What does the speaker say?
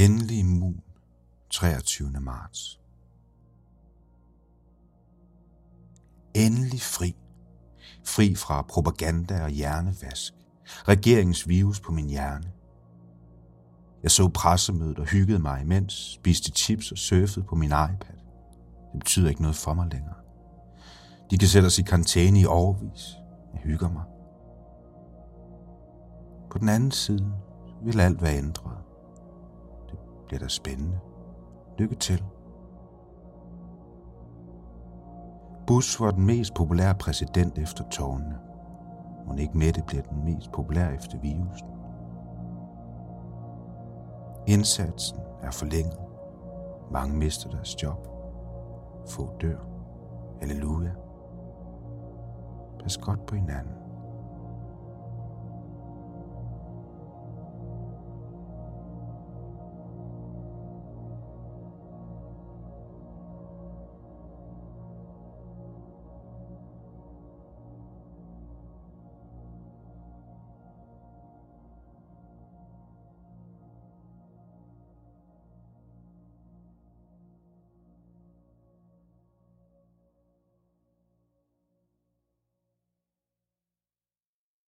Endelig immun 23. marts. Endelig fri. Fri fra propaganda og hjernevask. Regeringens virus på min hjerne. Jeg så pressemødet og hyggede mig imens, spiste chips og surfede på min iPad. Det betyder ikke noget for mig længere. De kan sætte os i karantæne i overvis. Jeg hygger mig. På den anden side vil alt være ændret. Det bliver da spændende. Lykke til. Bush var den mest populære præsident efter tårnene. Hun ikke Mette bliver den mest populære efter virusen. Indsatsen er forlænget. Mange mister deres job. Få dør. Halleluja. Pas godt på hinanden.